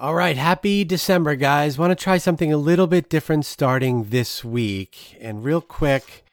All right, happy December, guys. Want to try something a little bit different starting this week. And real quick,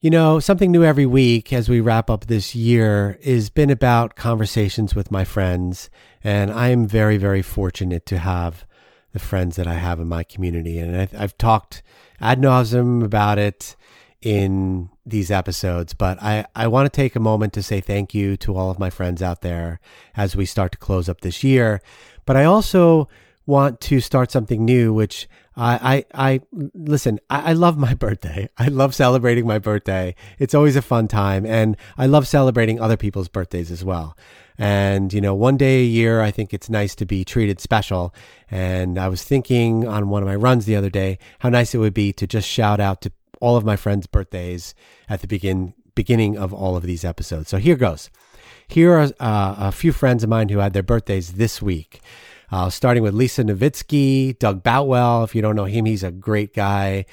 you know, something new every week as we wrap up this year has been about conversations with my friends. And I am very, very fortunate to have the friends that I have in my community. And I've, I've talked ad nauseum about it in these episodes, but I, I want to take a moment to say thank you to all of my friends out there as we start to close up this year. But I also want to start something new, which I, I, I listen, I, I love my birthday. I love celebrating my birthday. It's always a fun time. And I love celebrating other people's birthdays as well. And, you know, one day a year, I think it's nice to be treated special. And I was thinking on one of my runs the other day how nice it would be to just shout out to all of my friends' birthdays at the begin beginning of all of these episodes. So here goes. Here are uh, a few friends of mine who had their birthdays this week. Uh, starting with Lisa Nowitzki, Doug Boutwell. If you don't know him, he's a great guy.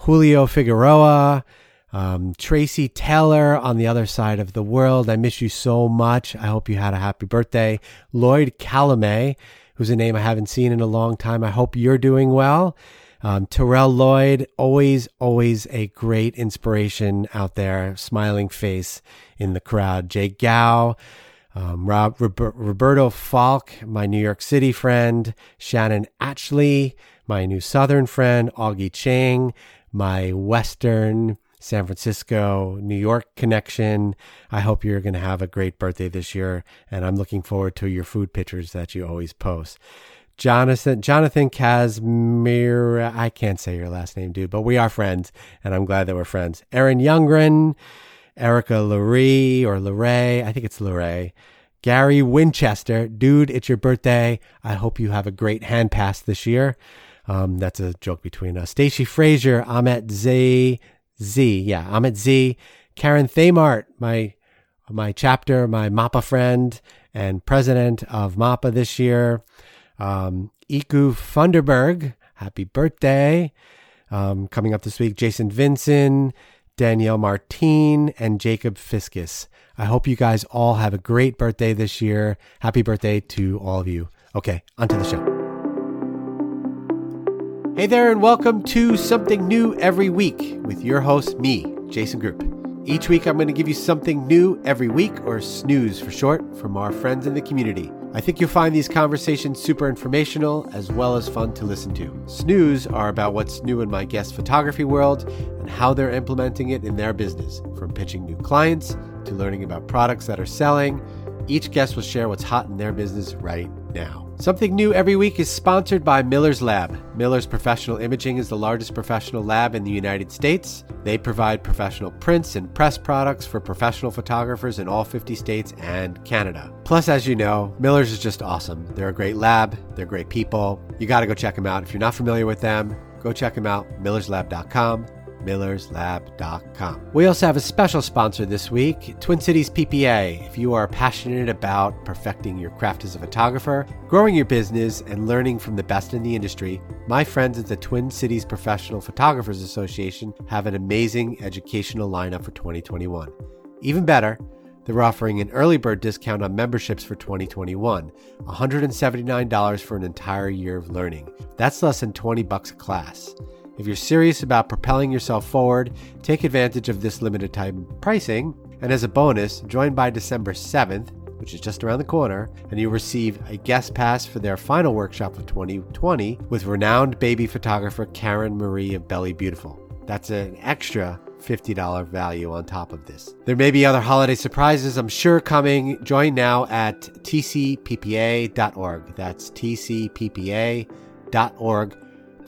Julio Figueroa, um, Tracy Taylor on the other side of the world. I miss you so much. I hope you had a happy birthday. Lloyd Calumet, who's a name I haven't seen in a long time. I hope you're doing well. Um, Terrell Lloyd, always, always a great inspiration out there, smiling face in the crowd. Jay Gow, um, Rob, Roberto Falk, my New York City friend, Shannon Atchley, my new Southern friend, Augie Chang, my Western San Francisco, New York connection. I hope you're going to have a great birthday this year, and I'm looking forward to your food pictures that you always post. Jonathan Jonathan Casimir. I can't say your last name, dude, but we are friends, and I'm glad that we're friends. Aaron Youngren, Erica Lurie or Luray. I think it's Luray. Gary Winchester, dude, it's your birthday. I hope you have a great hand pass this year. Um, that's a joke between us. Stacy Frazier, Ahmet Z, Z, yeah, Ahmet Z, Karen Thamart, my my chapter, my MAPA friend and president of MAPA this year. Um, Iku Funderberg, happy birthday. Um, coming up this week, Jason Vincent, Danielle Martine, and Jacob Fiskus. I hope you guys all have a great birthday this year. Happy birthday to all of you. Okay, onto the show. Hey there, and welcome to Something New Every Week with your host, me, Jason Groupp. Each week, I'm going to give you something new every week, or snooze for short, from our friends in the community. I think you'll find these conversations super informational as well as fun to listen to. Snooze are about what's new in my guest photography world and how they're implementing it in their business, from pitching new clients to learning about products that are selling. Each guest will share what's hot in their business right now. Something new every week is sponsored by Miller's Lab. Miller's Professional Imaging is the largest professional lab in the United States. They provide professional prints and press products for professional photographers in all 50 states and Canada. Plus, as you know, Miller's is just awesome. They're a great lab, they're great people. You got to go check them out. If you're not familiar with them, go check them out, millerslab.com millerslab.com. We also have a special sponsor this week, Twin Cities PPA. If you are passionate about perfecting your craft as a photographer, growing your business, and learning from the best in the industry, my friends at the Twin Cities Professional Photographers Association have an amazing educational lineup for 2021. Even better, they're offering an early bird discount on memberships for 2021, $179 for an entire year of learning. That's less than 20 bucks a class. If you're serious about propelling yourself forward, take advantage of this limited time pricing. And as a bonus, join by December 7th, which is just around the corner, and you'll receive a guest pass for their final workshop of 2020 with renowned baby photographer Karen Marie of Belly Beautiful. That's an extra $50 value on top of this. There may be other holiday surprises, I'm sure, coming. Join now at tcppa.org. That's tcppa.org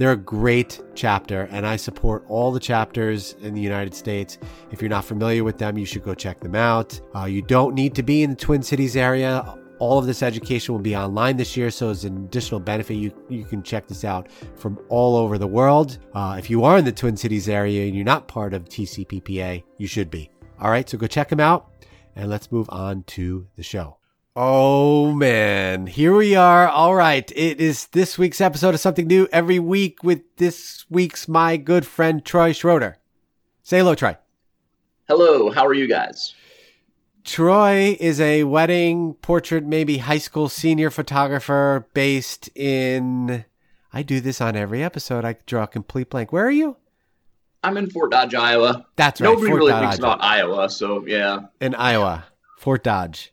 they're a great chapter, and I support all the chapters in the United States. If you're not familiar with them, you should go check them out. Uh, you don't need to be in the Twin Cities area. All of this education will be online this year, so as an additional benefit, you, you can check this out from all over the world. Uh, if you are in the Twin Cities area and you're not part of TCPPA, you should be. All right, so go check them out, and let's move on to the show. Oh man, here we are. All right. It is this week's episode of something new every week with this week's my good friend Troy Schroeder. Say hello, Troy. Hello. How are you guys? Troy is a wedding portrait, maybe high school senior photographer based in. I do this on every episode. I draw a complete blank. Where are you? I'm in Fort Dodge, Iowa. That's right. Nobody Fort really Dodge. thinks about Iowa, so yeah. in Iowa, Fort Dodge.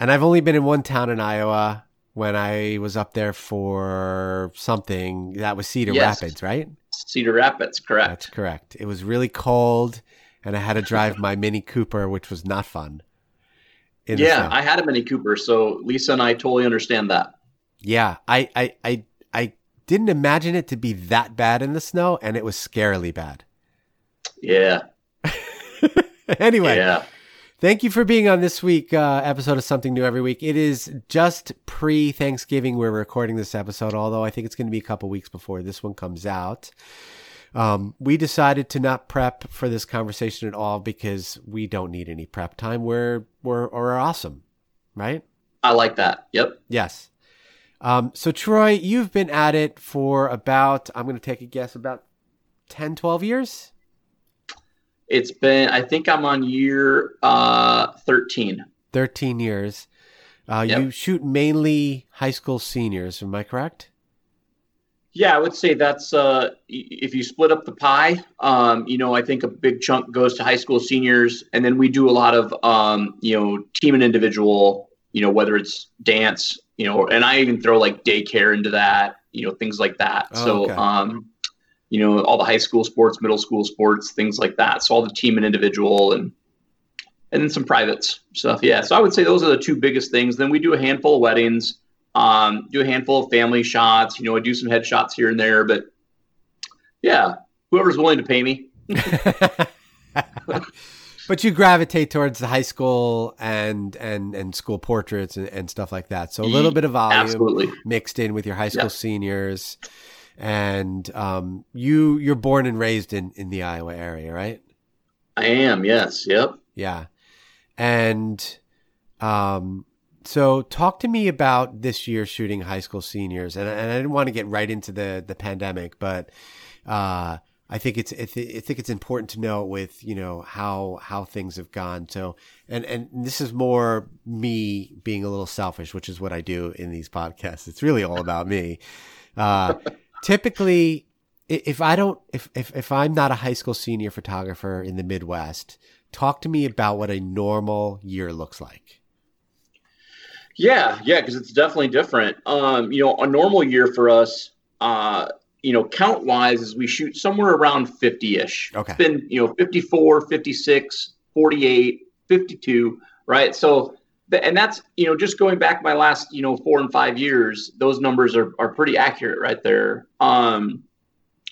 And I've only been in one town in Iowa when I was up there for something. That was Cedar Yes. Rapids, right? Cedar Rapids, correct. That's correct. It was really cold, and I had to drive my Mini Cooper, which was not fun. yeah. I had a Mini Cooper, so Lisa and I totally understand that. yeah. I, I, I, I didn't imagine it to be that bad in the snow, and it was scarily bad. Yeah, anyway, yeah. Thank you for being on this week uh, episode of Something New Every Week. It is just pre Thanksgiving. We're recording this episode, although I think it's going to be a couple weeks before this one comes out. Um, we decided to not prep for this conversation at all because we don't need any prep time. We're we're, we're awesome, right? I like that. Yep. Yes. Um, so Troy, you've been at it for about I'm going to take a guess about 10, 12 years. It's been. I think I'm on year uh, 13. 13 years. Uh, Yep. You shoot mainly high school seniors, am I correct? Yeah, I would say that's uh, if you split up the pie. Um, you know, I think a big chunk goes to high school seniors, and then we do a lot of um, you know team and individual. You know, whether it's dance, you know, and I even throw like daycare into that. You know, things like that. Oh, so, okay. um, you know, all the high school sports, middle school sports, things like that. So all the team and individual, and and then some privates stuff. Yeah, so I would say those are the two biggest things. Then we do a handful of weddings um, do a handful of family shots. You know, I do some headshots here and there, but yeah, whoever's willing to pay me. but you gravitate towards the high school and and and school portraits and, and stuff like that. So a little bit of volume Absolutely. mixed in with your high school Yeah. seniors. And um, you you're born and raised in in the Iowa area, right? I am. Yes. Yep. Yeah. And um so talk to me about this year shooting high school seniors. And, and I didn't want to get right into the the pandemic, but uh I think it's I, th- I think it's important to know with you know how how things have gone. So and and this is more me being a little selfish, which is what I do in these podcasts. It's really all about me. Uh, typically, if I don't if, if if I'm not a high school senior photographer in the Midwest, talk to me about what a normal year looks like. Yeah. Yeah. Because it's definitely different. Um, you know, a normal year for us, uh, you know, count wise, is we shoot somewhere around 50 ish. Okay. It's been, you know, 54, 56, 48, 52, right? So, and that's, you know, just going back my last, you know, four and five years, those numbers are, are pretty accurate right there. Um,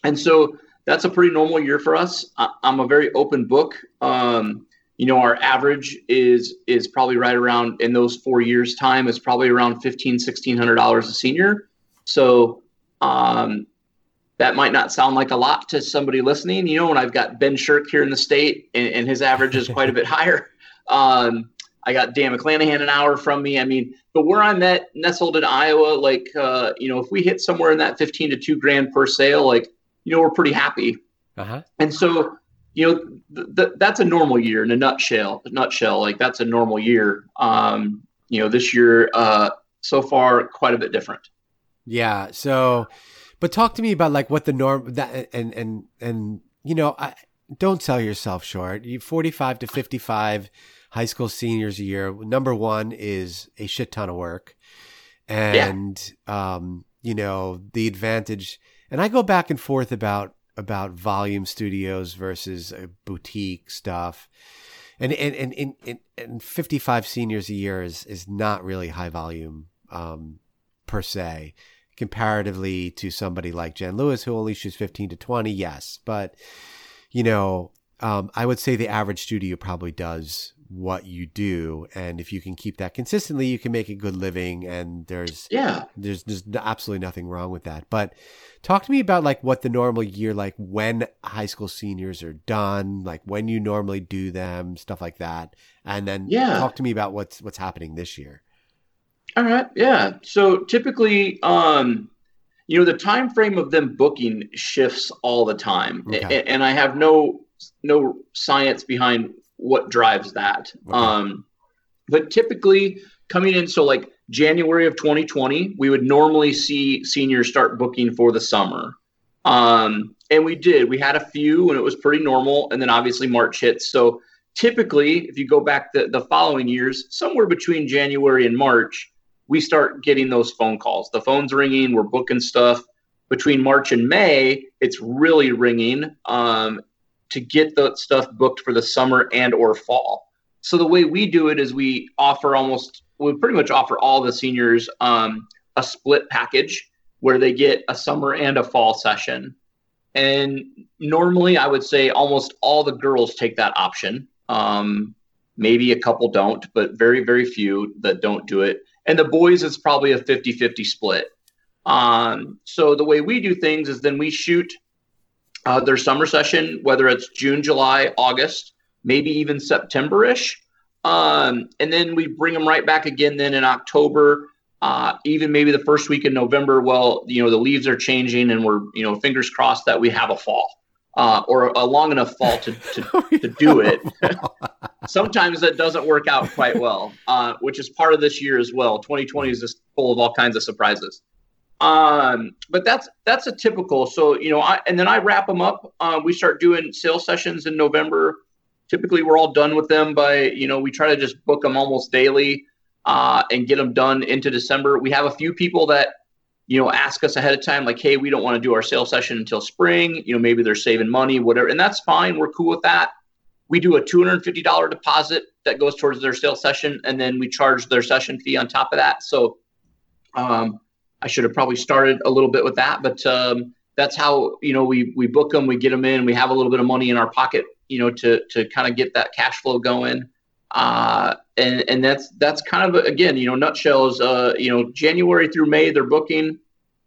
and so that's a pretty normal year for us. I, I'm a very open book. Um, you know, our average is is probably right around in those four years time is probably around fifteen, sixteen hundred dollars a senior. So um, that might not sound like a lot to somebody listening. You know, when I've got Ben Shirk here in the state and, and his average is quite a bit higher. Um, I got Dan McClanahan an hour from me. I mean, but where I'm at nestled in Iowa, like uh, you know, if we hit somewhere in that fifteen to two grand per sale, like you know, we're pretty happy. Uh huh. And so, you know, th- th- that's a normal year in a nutshell. Nutshell, like that's a normal year. Um, you know, this year uh, so far quite a bit different. Yeah. So, but talk to me about like what the norm that and and and you know, I, don't sell yourself short. You 45 to 55 high school seniors a year. Number one is a shit ton of work, and um, you know the advantage. And I go back and forth about about volume studios versus uh, boutique stuff. And and and and, and, and 55 seniors a year is is not really high volume um, per se comparatively to somebody like Jen Lewis who only shoots 15 to 20 yes but you know um, I would say the average studio probably does what you do and if you can keep that consistently you can make a good living and there's Yeah. there's there's absolutely nothing wrong with that but talk to me about like what the normal year like when high school seniors are done like when you normally do them stuff like that and then Yeah. talk to me about what's what's happening this year All right. Yeah. So typically, um, you know, the time frame of them booking shifts all the time, Okay. And I have no no science behind what drives that. Okay. Um, But typically coming in, so like January of 2020, we would normally see seniors start booking for the summer. Um, and we did. We had a few and it was pretty normal. And then obviously March hits. So typically, if you go back the, the following years, somewhere between January and March, we start getting those phone calls. The phone's ringing, we're booking stuff. Between March and May, it's really ringing um, to get the stuff booked for the summer and or fall. So the way we do it is we offer almost we pretty much offer all the seniors um, a split package where they get a summer and a fall session. And normally, I would say almost all the girls take that option. Um, maybe a couple don't, but very, very few that don't do it. And the boys, it's probably a 50 50 split. Um, so the way we do things is then we shoot uh, their summer session, whether it's June, July, August, maybe even September ish. Um, and then we bring them right back again then in October, uh, even maybe the first week in November. Well, you know, the leaves are changing and we're, you know, fingers crossed that we have a fall. Uh, or a long enough fall to, to, to do it. Sometimes that doesn't work out quite well, uh, which is part of this year as well. 2020 is just full of all kinds of surprises. Um, but that's that's a typical. So you know, I, and then I wrap them up. Uh, we start doing sales sessions in November typically we're all done with them by you know we try to just book them almost daily uh, and get them done into december we have a few people that you know ask us ahead of time like hey we don't want to do our sales session until spring you know maybe they're saving money whatever and that's fine we're cool with that we do a $250 deposit that goes towards their sales session and then we charge their session fee on top of that so um, i should have probably started a little bit with that but um, that's how you know we we book them we get them in we have a little bit of money in our pocket you know, to to kind of get that cash flow going. Uh, and and that's that's kind of again, you know, nutshells. Uh, you know, January through May they're booking,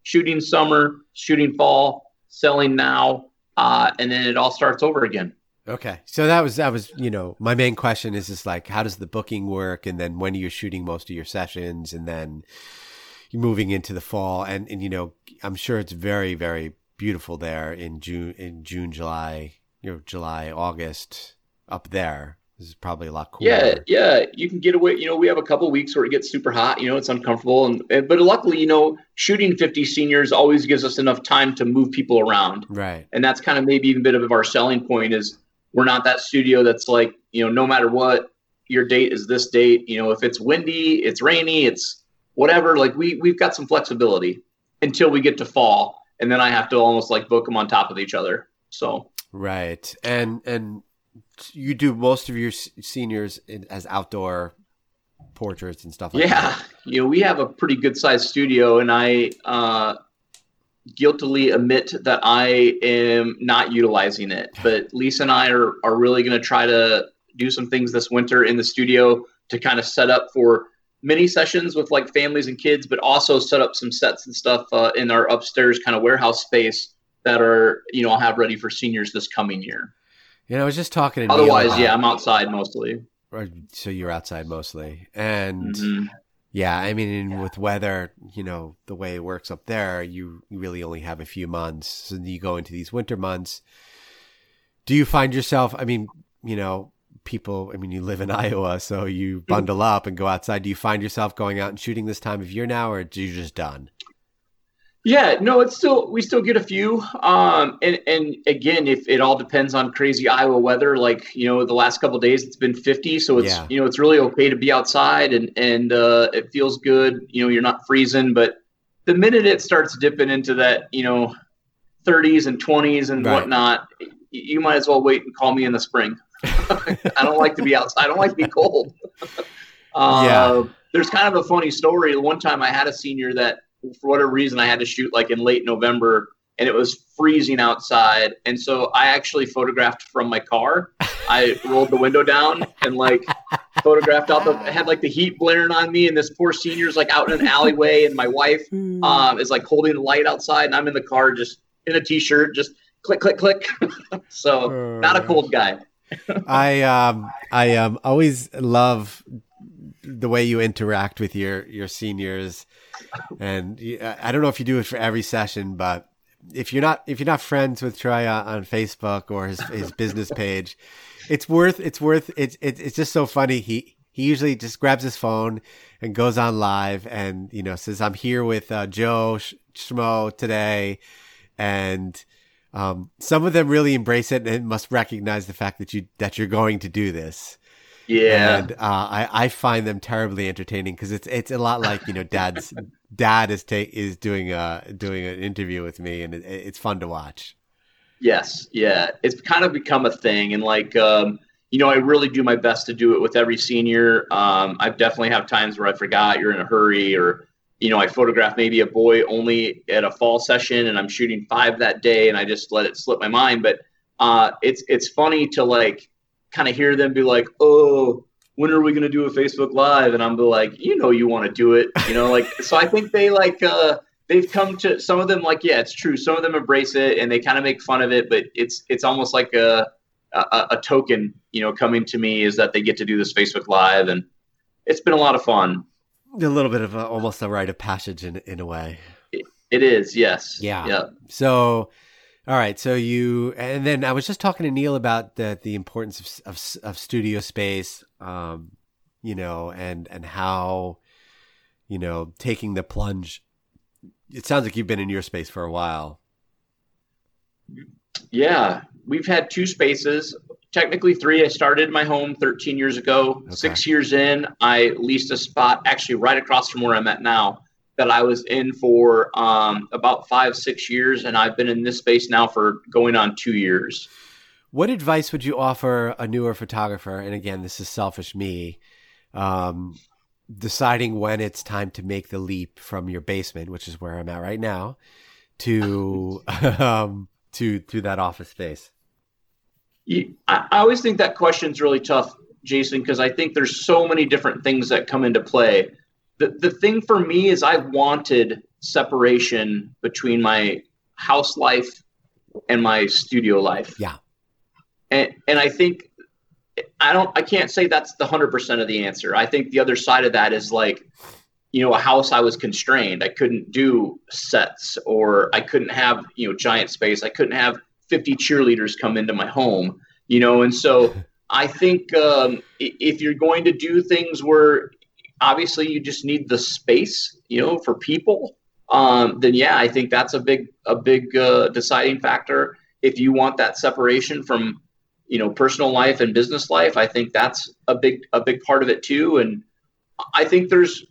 shooting summer, shooting fall, selling now, uh, and then it all starts over again. Okay, so that was that was you know my main question is just like how does the booking work, and then when are you shooting most of your sessions, and then you're moving into the fall, and and you know I'm sure it's very very beautiful there in June in June July you know July, August up there. This is probably a lot cooler. Yeah, yeah, you can get away. You know, we have a couple weeks where it gets super hot. You know, it's uncomfortable, and, and but luckily, you know, shooting 50 seniors always gives us enough time to move people around. Right. And that's kind of maybe even a bit of our selling point is we're not that studio that's like you know no matter what your date is this date. You know, if it's windy, it's rainy, it's whatever. Like we we've got some flexibility until we get to fall, and then I have to almost like book them on top of each other. So Right. And and you do most of your seniors as outdoor portraits and stuff like yeah. that. Yeah. You know, we have a pretty good sized studio and I uh guiltily admit that I am not utilizing it. But Lisa and I are, are really going to try to do some things this winter in the studio to kind of set up for mini sessions with like families and kids, but also set up some sets and stuff uh, in our upstairs kind of warehouse space that are you know I'll have ready for seniors this coming year. You know, I was just talking to Otherwise, Neil yeah, I'm outside mostly. So you're outside mostly, and mm-hmm. Yeah, I mean, yeah. with weather, you know, the way it works up there, you really only have a few months. So you go into these winter months. Do you find yourself? I mean, you know, people. I mean, you live in Iowa, so you mm-hmm. bundle up and go outside. Do you find yourself going out and shooting this time of year now, or are you just done? Yeah, no, it's still we still get a few. Um, and and again, if it all depends on crazy Iowa weather, like you know, the last couple days it's been 50, so it's yeah. you know it's really okay to be outside and and uh, it feels good. You know, you're not freezing, but the minute it starts dipping into that, you know, 30s and 20s and right. whatnot, you might as well wait and call me in the spring. I don't like to be outside. I don't like to be cold. uh, yeah. There's kind of a funny story. One time I had a senior that for whatever reason, I had to shoot like in late November and it was freezing outside. And so I actually photographed from my car. I rolled the window down and like photographed out the had like the heat blaring on me, and this poor senior's like out in an alleyway, and my wife hmm. um, is like holding the light outside, and I'm in the car just in a t-shirt, just click, click, click. so not a cold guy. I um I um always love the way you interact with your your seniors and I don't know if you do it for every session, but if you're not if you're not friends with Troy on Facebook or his his business page, it's worth it's worth it's it's just so funny. He He usually just grabs his phone and goes on live and, you know, says, I'm here with uh, Joe Schmo today. And um, some of them really embrace it and must recognize the fact that you that you're going to do this. Yeah, and uh, I I find them terribly entertaining because it's it's a lot like you know dad's dad is take is doing a doing an interview with me and it, it's fun to watch. Yes, yeah, it's kind of become a thing, and like um, you know, I really do my best to do it with every senior. Um, I definitely have times where I forgot, you're in a hurry, or you know, I photograph maybe a boy only at a fall session and I'm shooting five that day and I just let it slip my mind. But uh, it's it's funny to like kind of hear them be like, oh, when are we going to do a Facebook Live? And I'm like, you know, you want to do it, you know, like, so I think they like, uh, they've come to some of them like, yeah, it's true. Some of them embrace it and they kind of make fun of it, but it's, it's almost like a, a, a token, you know, coming to me is that they get to do this Facebook Live and it's been a lot of fun a little bit of a, almost a rite of passage in in a way. It is, yes. Yeah. Yeah. So, all right. So you, and then I was just talking to Neil about the the importance of of, of studio space, um, you know, and and how, you know, taking the plunge. It sounds like you've been in your space for a while. Yeah, we've had two spaces technically three. I started my home 13 years ago. Okay. Six years in, I leased a spot actually right across from where I'm at now that I was in for um, about five, six years. And I've been in this space now for going on two years. What advice would you offer a newer photographer? And again, this is selfish me. Um, deciding when it's time to make the leap from your basement, which is where I'm at right now, to um, to to that office space. I, I always think that question is really tough, Jason, because I think there's so many different things that come into play. The, the thing for me is I wanted separation between my house life and my studio life. Yeah. And, and I think I don't I can't say that's the 100% of the answer. I think the other side of that is like you know a house I was constrained. I couldn't do sets or I couldn't have, you know, giant space. I couldn't have 50 cheerleaders come into my home, you know, and so I think um, if you're going to do things where obviously you just need the space, you know, for people, um, then yeah, I think that's a big a big uh, deciding factor. If you want that separation from you know personal life and business life, I think that's a big a big part of it too. And I think there's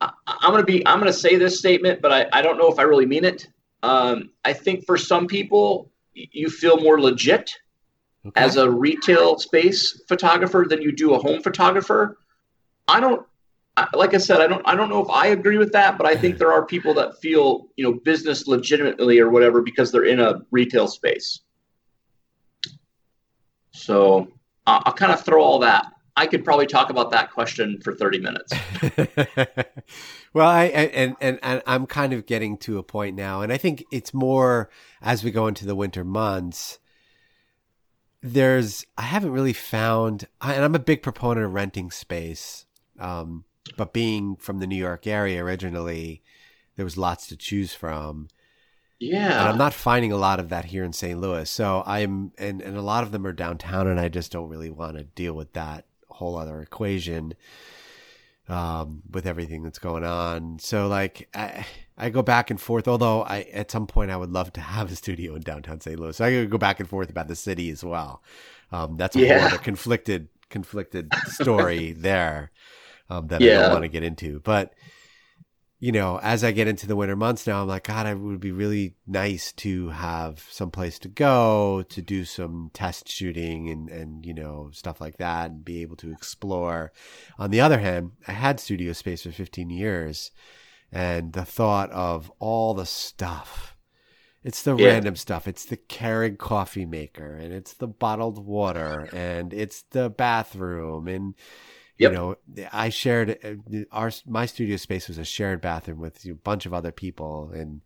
I'm gonna be I'm gonna say this statement, but I, I don't know if I really mean it. Um, I think for some people, you feel more legit okay. as a retail space photographer than you do a home photographer. I don't like I said, I don't I don't know if I agree with that, but I think there are people that feel, you know, business legitimately or whatever because they're in a retail space. So I'll kind of throw all that. I could probably talk about that question for 30 minutes. Well, I, and, and and I'm kind of getting to a point now, and I think it's more as we go into the winter months. There's I haven't really found, and I'm a big proponent of renting space, um, but being from the New York area originally, there was lots to choose from. Yeah, and I'm not finding a lot of that here in St. Louis. So I'm, and and a lot of them are downtown, and I just don't really want to deal with that whole other equation um, with everything that's going on. So like I, I go back and forth. Although I at some point I would love to have a studio in downtown St. Louis. So I could go back and forth about the city as well. Um, that's a yeah. conflicted conflicted story there um, that yeah. I don't want to get into. But you know, as I get into the winter months now, I'm like, God, it would be really nice to have some place to go to do some test shooting and, and, you know, stuff like that and be able to explore. On the other hand, I had studio space for 15 years and the thought of all the stuff. It's the yeah. random stuff. It's the Keurig coffee maker and it's the bottled water and it's the bathroom and, Yep. You know, I shared uh, our my studio space was a shared bathroom with a bunch of other people, and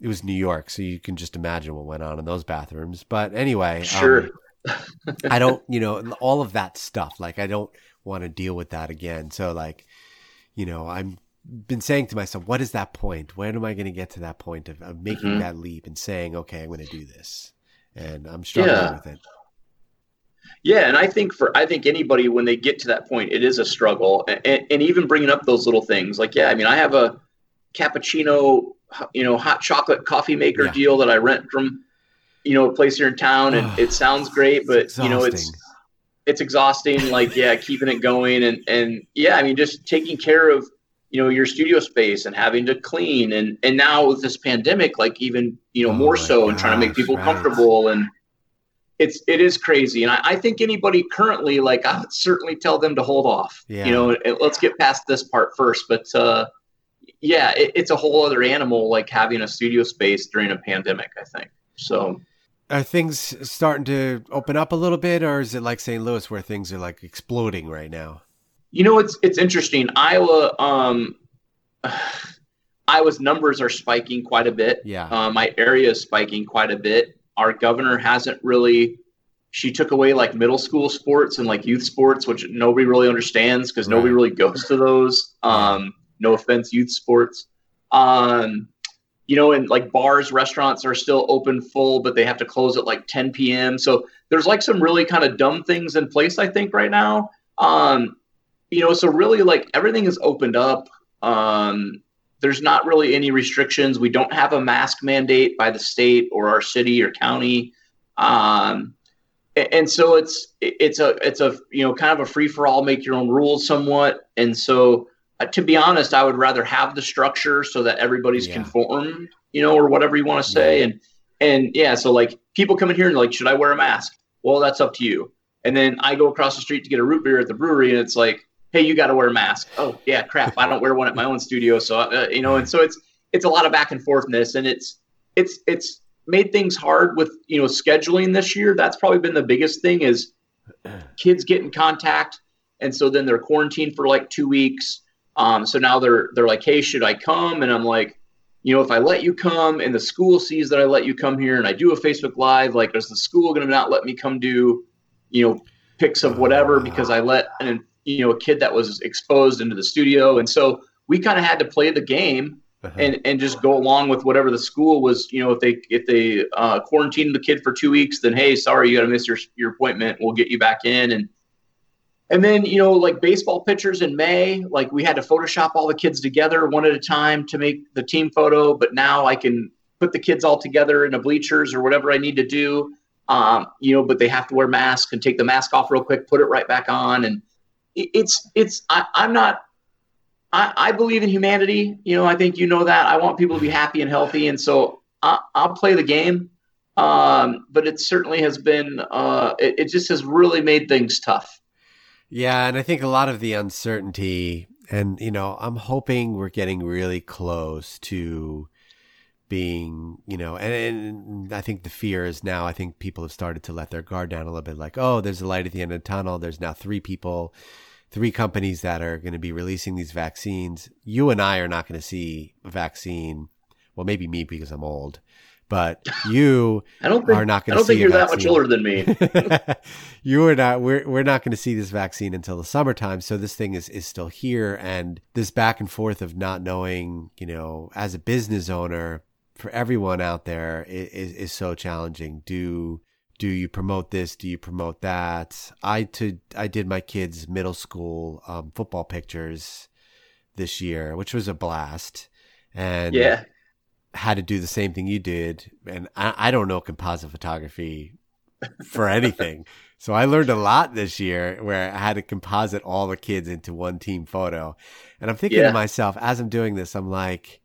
it was New York, so you can just imagine what went on in those bathrooms. But anyway, um, sure. Um, I don't, you know, all of that stuff. Like, I don't want to deal with that again. So, like, you know, I'm been saying to myself, what is that point? When am I going to get to that point of, of making mm-hmm. that leap and saying, okay, I'm going to do this? And I'm struggling yeah. with it. Yeah, and I think for I think anybody when they get to that point, it is a struggle, and, and even bringing up those little things like yeah, I mean, I have a cappuccino, you know, hot chocolate coffee maker yeah. deal that I rent from, you know, a place here in town, and it sounds great, but you know, it's it's exhausting. Like yeah, keeping it going, and and yeah, I mean, just taking care of you know your studio space and having to clean, and and now with this pandemic, like even you know oh more so, gosh, and trying to make people right. comfortable and it's it is crazy. And I, I, think anybody currently like i would certainly tell them to hold off. Yeah. you know let's get past this part first. But uh yeah it, it's a whole other animal like having a studio space during a pandemic i think. So are things starting to open up a little bit or is it like st louis where things are like exploding right now? You know it's it's interesting. Iowa um iowa's numbers are spiking quite a bit. Yeah. Uh, my area is spiking quite a bit our governor hasn't really she took away like middle school sports and like youth sports which nobody really understands because right. nobody really goes to those. Um no offense youth sports. Um you know and like bars restaurants are still open full but they have to close at like 10 p.m so there's like some really kind of dumb things in place i think right now. Um you know so really like everything is opened up. Um there's not really any restrictions. We don't have a mask mandate by the state or our city or county. Um, and so it's it's a it's a you know kind of a free for all, make your own rules somewhat. And so uh, to be honest, I would rather have the structure so that everybody's yeah. conformed, you know, or whatever you want to say. Yeah. And and yeah, so like people come in here and like, should I wear a mask? Well, that's up to you. And then I go across the street to get a root beer at the brewery, and it's like, hey, you got to wear a mask. Oh, yeah, crap. I don't wear one at my own studio. So, uh, you know, and so it's, it's a lot of back and forthness and it's, it's, it's made things hard with, you know, scheduling this year. That's probably been the biggest thing is kids get in contact. And so then they're quarantined for like two weeks. Um, so now they're, they're like, Hey, should I come? And I'm like, you know, if I let you come and the school sees that I let you come here and I do a Facebook live, like, is the school going to not let me come do, you know, pics of whatever because I let an you know a kid that was exposed into the studio, and so we kind of had to play the game uh-huh. and and just go along with whatever the school was. You know, if they if they uh, quarantined the kid for two weeks, then hey, sorry, you got to miss your your appointment. We'll get you back in and. And then, you know, like baseball pitchers in May, like we had to Photoshop all the kids together one at a time to make the team photo. But now I can put the kids all together in the bleachers or whatever I need to do. Um, you know, but they have to wear masks and take the mask off real quick, put it right back on. And, it's it's I, I'm not I, I believe in humanity. You know, I think you know that. I want people to be happy and healthy, and so I, will play the game. Um, but it certainly has been. Uh, it, it just has really made things tough. Yeah, and I think a lot of the uncertainty, and you know, I'm hoping we're getting really close to being, you know, and, and, I think the fear is now, I think people have started to let their guard down a little bit like, oh, there's a light at the end of the tunnel. There's now three people, three companies that are going to be releasing these vaccines. You and I are not going to see a vaccine. Well, maybe me because I'm old, but you I don't think, are not going to see. I don't think you're that much older than me. you are not. We're we're not going to see this vaccine until the summertime. So this thing is is still here, and this back and forth of not knowing, you know, as a business owner, for everyone out there is, is so challenging. Do do you promote this? Do you promote that? I to I did my kids' middle school um, football pictures this year, which was a blast, and yeah, had to do the same thing you did. And I, I don't know composite photography for anything. So I learned a lot this year where I had to composite all the kids into one team photo. And I'm thinking yeah. to myself, as I'm doing this, I'm like,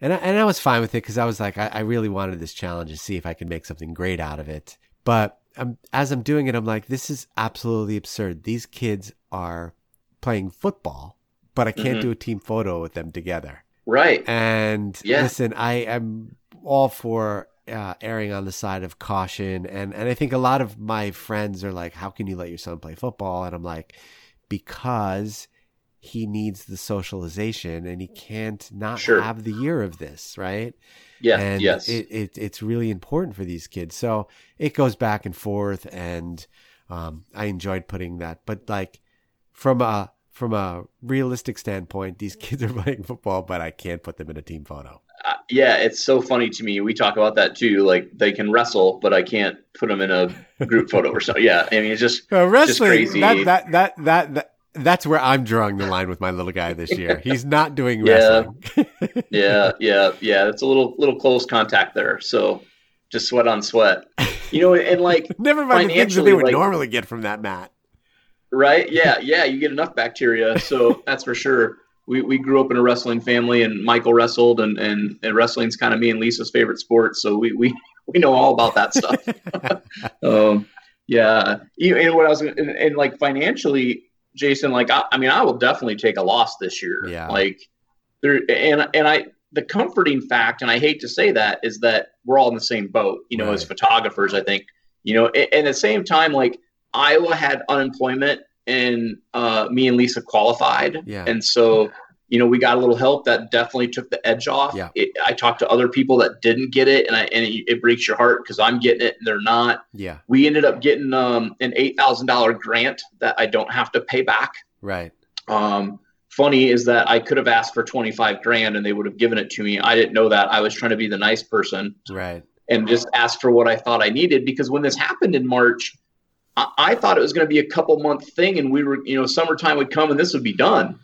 and I, and I was fine with it because I was like, I, I, really wanted this challenge to see if I could make something great out of it. But I'm, as I'm doing it, I'm like, this is absolutely absurd. These kids are playing football, but I can't mm-hmm. do a team photo with them together. Right. And yeah. listen, I am all for uh, erring on the side of caution. And, and I think a lot of my friends are like, how can you let your son play football? And I'm like, because he needs the socialization and he can't not sure. have the year of this, right? Yeah. And yes. It, it, it's really important for these kids. So it goes back and forth and um, I enjoyed putting that. But like from a from a realistic standpoint, these kids are playing football, but I can't put them in a team photo. yeah, it's so funny to me. We talk about that too. Like they can wrestle, but I can't put them in a group photo or so. Yeah, I mean it's just Uh, wrestling, just crazy. That, that, that, that, that, that's where I'm drawing the line with my little guy this year. He's not doing Yeah. wrestling. yeah, yeah, yeah. It's a little little close contact there. So just sweat on sweat. You know, and like Never mind the things that they would like- normally get from that mat. right? Yeah, yeah. You get enough bacteria, so that's for sure. We, we grew up in a wrestling family, and Michael wrestled, and and, and wrestling's kind of me and Lisa's favorite sport. So we we, we know all about that stuff. um, yeah, you and what I was and, and like financially, Jason, like I, I mean, I will definitely take a loss this year. Yeah. like there and and I the comforting fact, and I hate to say that, is that we're all in the same boat. You know, as photographers, I think you know, and, and at the same time, like Iowa had unemployment, and uh, me and Lisa qualified, Yeah. and so. You know, we got a little help that definitely took the edge off. Yeah. It, I talked to other people that didn't get it, and I and it, it breaks your heart because I'm getting it and they're not Yeah, we ended up getting um, an eight thousand dollar grant that I don't have to pay back. right. Um, funny is that I could have asked for twenty five grand and they would have given it to me. I didn't know that. I was trying to be the nice person Right. and just ask for what I thought I needed because when this happened in March, I, I thought it was going to be a couple month thing and we were, you know, summertime would come and this would be done,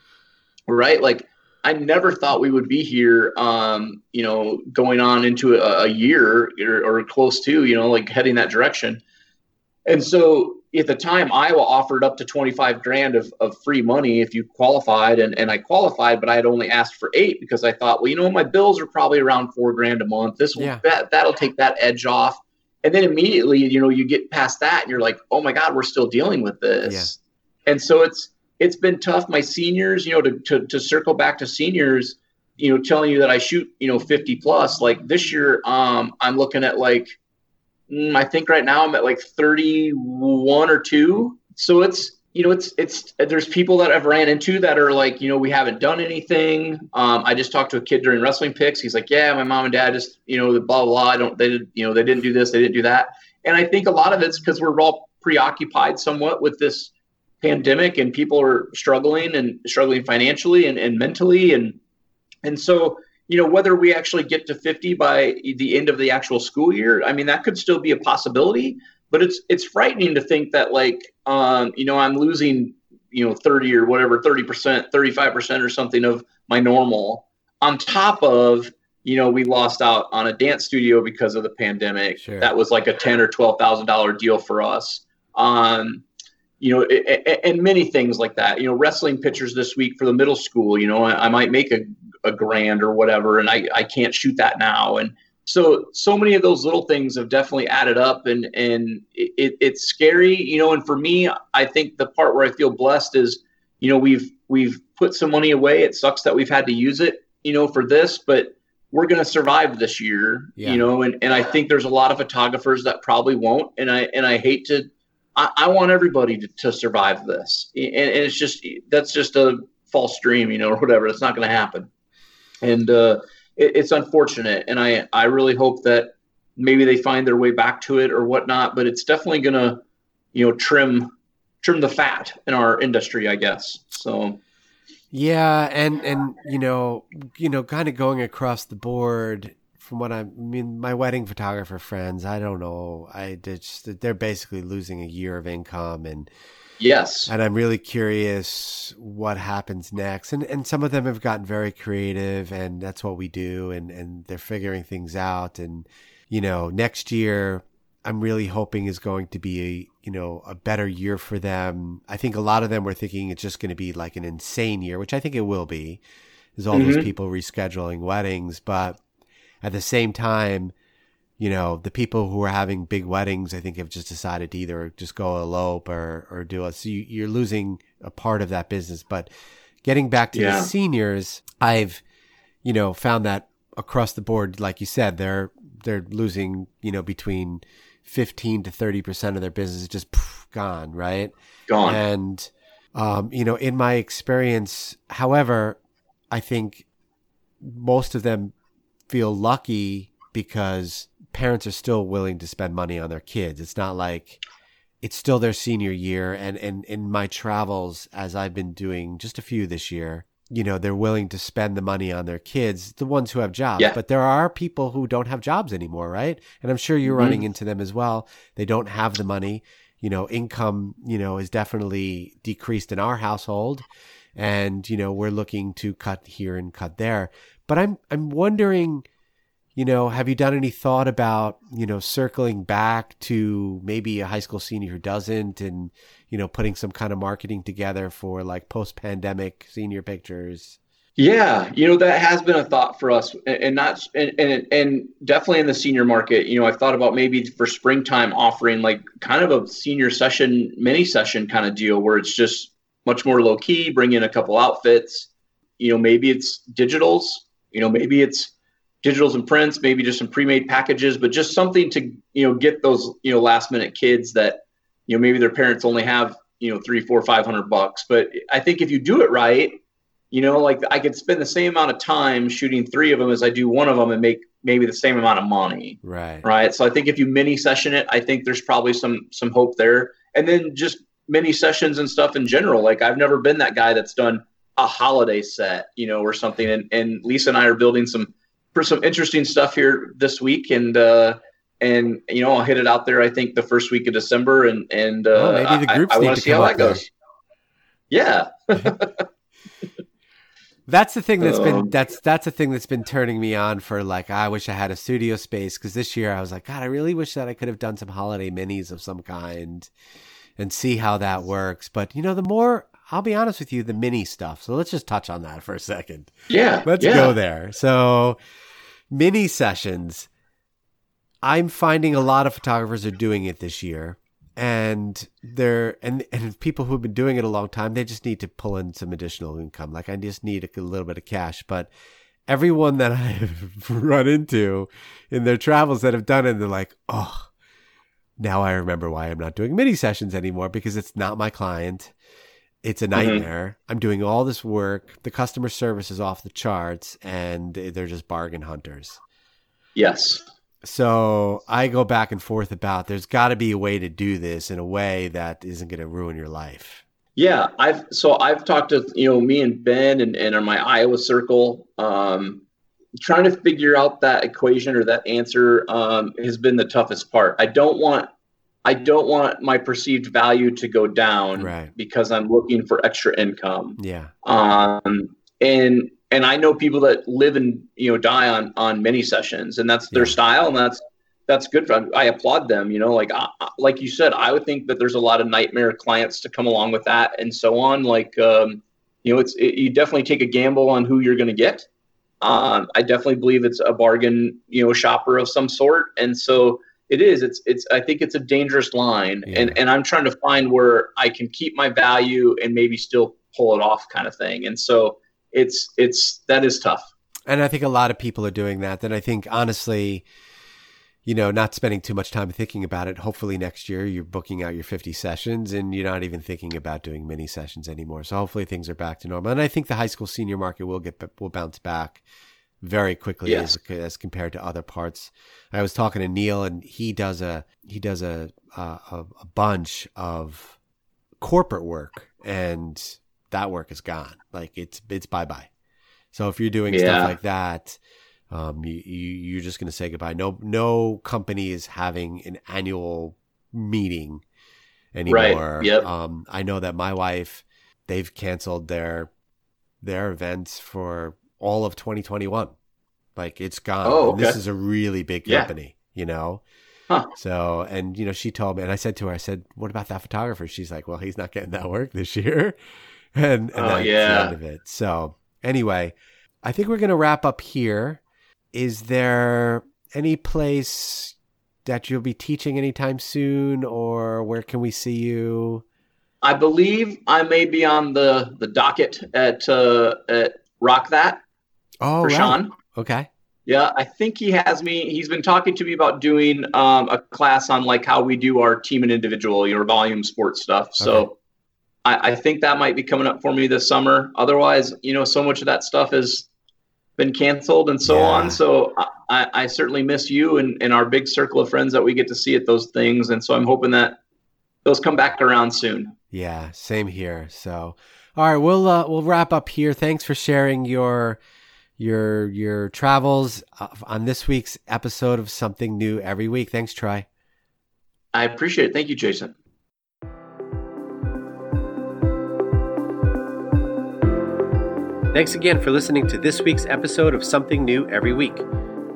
right? Like I never thought we would be here, um, you know, going on into a, a year or, or close to, you know, like heading that direction. And so at the time, Iowa offered up to 25 grand of, of free money if you qualified. And, and I qualified, but I had only asked for eight because I thought, well, you know, my bills are probably around four grand a month. This will, Yeah. that, that'll take that edge off. And then immediately, you know, you get past that and you're like, oh my God, we're still dealing with this. And so it's, it's been tough. My seniors, you know, to, to, to circle back to seniors, you know, telling you that I shoot, you know, 50 plus, like this year, um, I'm looking at like, mm, I think right now I'm at like 31 or two. So it's, you know, it's, it's, there's people that I've ran into that are like, you know, we haven't done anything. Um, I just talked to a kid during wrestling picks. He's like, yeah, my mom and dad just, you know, blah, blah, blah. I don't, they did, you know, they didn't do this, they didn't do that. And I think a lot of it's because we're all preoccupied somewhat with this pandemic and people are struggling and struggling financially and, and mentally. And, and so, you know, whether we actually get to 50 by the end of the actual school year, I mean, that could still be a possibility, but it's, it's frightening to think that like, um, you know, I'm losing, you know, 30 or whatever, 30%, 35% or something of my normal on top of, you know, we lost out on a dance studio because of the pandemic. Sure. That was like a ten or twelve thousand dollar deal for us. Um, you know, and many things like that. You know, wrestling pictures this week for the middle school. You know, I, I might make a, a grand or whatever, and I, I can't shoot that now. And so, so many of those little things have definitely added up, and and it, it's scary. You know, and for me, I think the part where I feel blessed is, you know, we've we've put some money away. It sucks that we've had to use it, you know, for this, but we're going to survive this year, Yeah. you know, and, and I think there's a lot of photographers that probably won't. And I, and I hate to, I, I want everybody to, to survive this. And, and it's just, that's just a false dream, you know, or whatever. It's not going to happen. And, uh, it, it's unfortunate. And I, I really hope that maybe they find their way back to it or whatnot, but it's definitely going to, you know, trim, trim the fat in our industry, I guess. So, Yeah, and and you know, you know, kind of going across the board from what I, I mean, my wedding photographer friends, I don't know, I just they're basically losing a year of income, and yes. and I'm really curious what happens next. And and some of them have gotten very creative, and that's what we do, and and they're figuring things out, and you know, next year. I'm really hoping is going to be a you know a better year for them. I think a lot of them were thinking it's just going to be like an insane year, which I think it will be. There's all those Mhm. people rescheduling weddings, but at the same time, you know, the people who are having big weddings, I think have just decided to either just go elope or or do it. So you, you're losing a part of that business. But getting back to Yeah. the seniors, I've you know found that across the board, like you said, they're they're losing you know between 15 to 30 percent of their business is just gone, right? Gone. And um, you know, in my experience, however, I think most of them feel lucky because parents are still willing to spend money on their kids. It's not like it's still their senior year. And and in my travels as I've been doing just a few this year, you know they're willing to spend the money on their kids the ones who have jobs. Yeah. but there are people who don't have jobs anymore right? And i'm sure you're Mhm. running into them as well. They don't have the money. You know income you know is definitely decreased in our household. And you know we're looking to cut here and cut there but i'm i'm wondering you know have you done any thought about you know circling back to maybe a high school senior who doesn't and you know putting some kind of marketing together for like post pandemic senior pictures Yeah, you know that has been a thought for us, and, not and, and and definitely in the senior market. You know, I've thought about maybe for springtime offering like kind of a senior session, mini session kind of deal where it's just much more low key. Bring in a couple outfits. You know, maybe it's digitals. You know, maybe it's digitals and prints. Maybe just some pre-made packages, but just something to you know get those you know last minute kids that you know maybe their parents only have you know three, four, five hundred bucks. But I think if you do it right you know, like I could spend the same amount of time shooting three of them as I do one of them and make maybe the same amount of money. right Right. So I think if you mini session it, I think there's probably some some hope there. And then just mini sessions and stuff in general. Like I've never been that guy that's done a holiday set, you know, or something. And and Lisa and I are building some for some interesting stuff here this week and uh and you know I'll hit it out there. I think the first week of December, and and uh, Well, maybe the I- groups I, need want to see how that goes. Yeah, That's the thing that's been Um, that's that's the thing that's been turning me on for like I wish I had a studio space because this year I was like God I really wish that I could have done some holiday minis of some kind and see how that works. But you know the more I'll be honest with you the mini stuff. So let's just touch on that for a second. yeah. Let's yeah. go there. So mini sessions. I'm finding a lot of photographers are doing it this year. And they're and and people who've been doing it a long time, they just need to pull in some additional income. Like I just need a little bit of cash. But everyone that I've run into in their travels that have done it, they're like, oh, now I remember why I'm not doing mini sessions anymore because it's not my client. It's a nightmare. I'm doing all this work. The customer service is off the charts, and they're just bargain hunters. Yes. So I go back and forth about there's got to be a way to do this in a way that isn't going to ruin your life. Yeah, I've so I've talked to you know me and Ben and, and on my Iowa circle, um, trying to figure out that equation or that answer um, has been the toughest part. I don't want I don't want my perceived value to go down Right. because I'm looking for extra income. Yeah. Um, and and I know people that live and you know die on on many sessions, and that's their Yeah. style, and that's that's good. For, I applaud them. You know, like I, I- like you said, I would think that there's a lot of nightmare clients to come along with that, and so on. Like, um, you know, it's it, you definitely take a gamble on who you're going to get. Um, I definitely believe it's a bargain, you know, shopper of some sort, and so it is. It's it's. I think it's a dangerous line, Yeah. and and I'm trying to find where I can keep my value and maybe still pull it off, kind of thing. And so it's it's that is tough. And I think a lot of people are doing that. Then I think honestly, you know, not spending too much time thinking about it. Hopefully next year you're booking out your 50 sessions and you're not even thinking about doing mini sessions anymore. So hopefully things are back to normal. And I think the high school senior market will get will bounce back very quickly Yes. as as compared to other parts. I was talking to Neil and he does a he does a a, a a bunch of corporate work and that work is gone. Like it's it's bye bye. So if you're doing Yeah. stuff like that, um, you, you you're just going to say goodbye. No no company is having an annual meeting anymore. Right. Yep. Um, I know that my wife, they've canceled their their events for all of 2021. Like it's gone. Oh, And This is a really big Yeah. company, you know. Huh. So, and you know, she told me, and I said to her, I said, "What about that photographer?" She's like, "Well, he's not getting that work this year," and, and Oh, that's yeah. the end of it. So, anyway, I think we're gonna wrap up here. Is there any place that you'll be teaching anytime soon, or where can we see you? I believe I may be on the the docket at uh, at Rock That Oh, for right. Sean. Okay. Yeah, I think he has me. He's been talking to me about doing um, a class on like how we do our team and individual, your volume sports stuff. So Okay. I, I think that might be coming up for me this summer. Otherwise, you know, so much of that stuff has been canceled and so Yeah. on. So I, I, I certainly miss you and, and our big circle of friends that we get to see at those things. And so I'm hoping that those come back around soon. Yeah, same here. So, All right, we'll uh, we'll wrap up here. Thanks for sharing your your your travels uh, on this week's episode of Something New Every Week. Thanks, Troy. I appreciate it. Thank you, Jason. Thanks again for listening to this week's episode of Something New Every Week.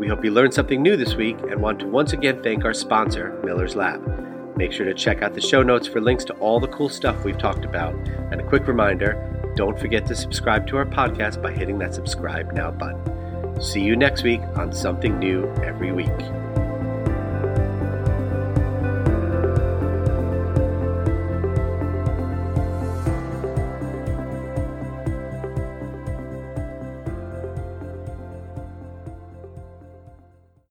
We hope you learned something new this week and want to once again thank our sponsor, Miller's Lab. Make sure to check out the show notes for links to all the cool stuff we've talked about. And a quick reminder don't forget to subscribe to our podcast by hitting that subscribe now button. See you next week on Something New Every Week.